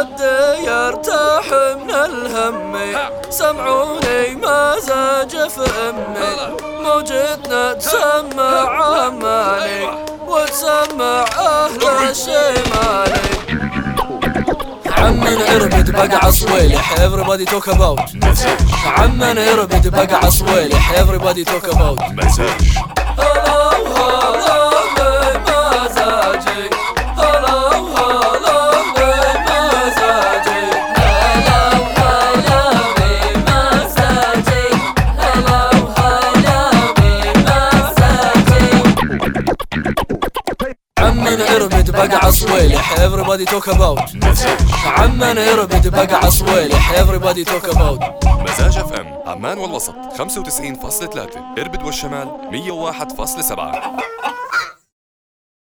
يرتاح من الهم سمعوني ما زاج في امي موجتنا تسمع عماني وتسمع أهل الشمالي عمنا اربد بقع صويلح everybody talk about عمنا اربد بقع صويلح everybody talk about. عمنا اربد بقع صويلح everybody talk about. عمنا اربد بقع صويلح everybody talk about. مزاج اف ام عمان والوسط. 95.3 إربد والشمال 101.7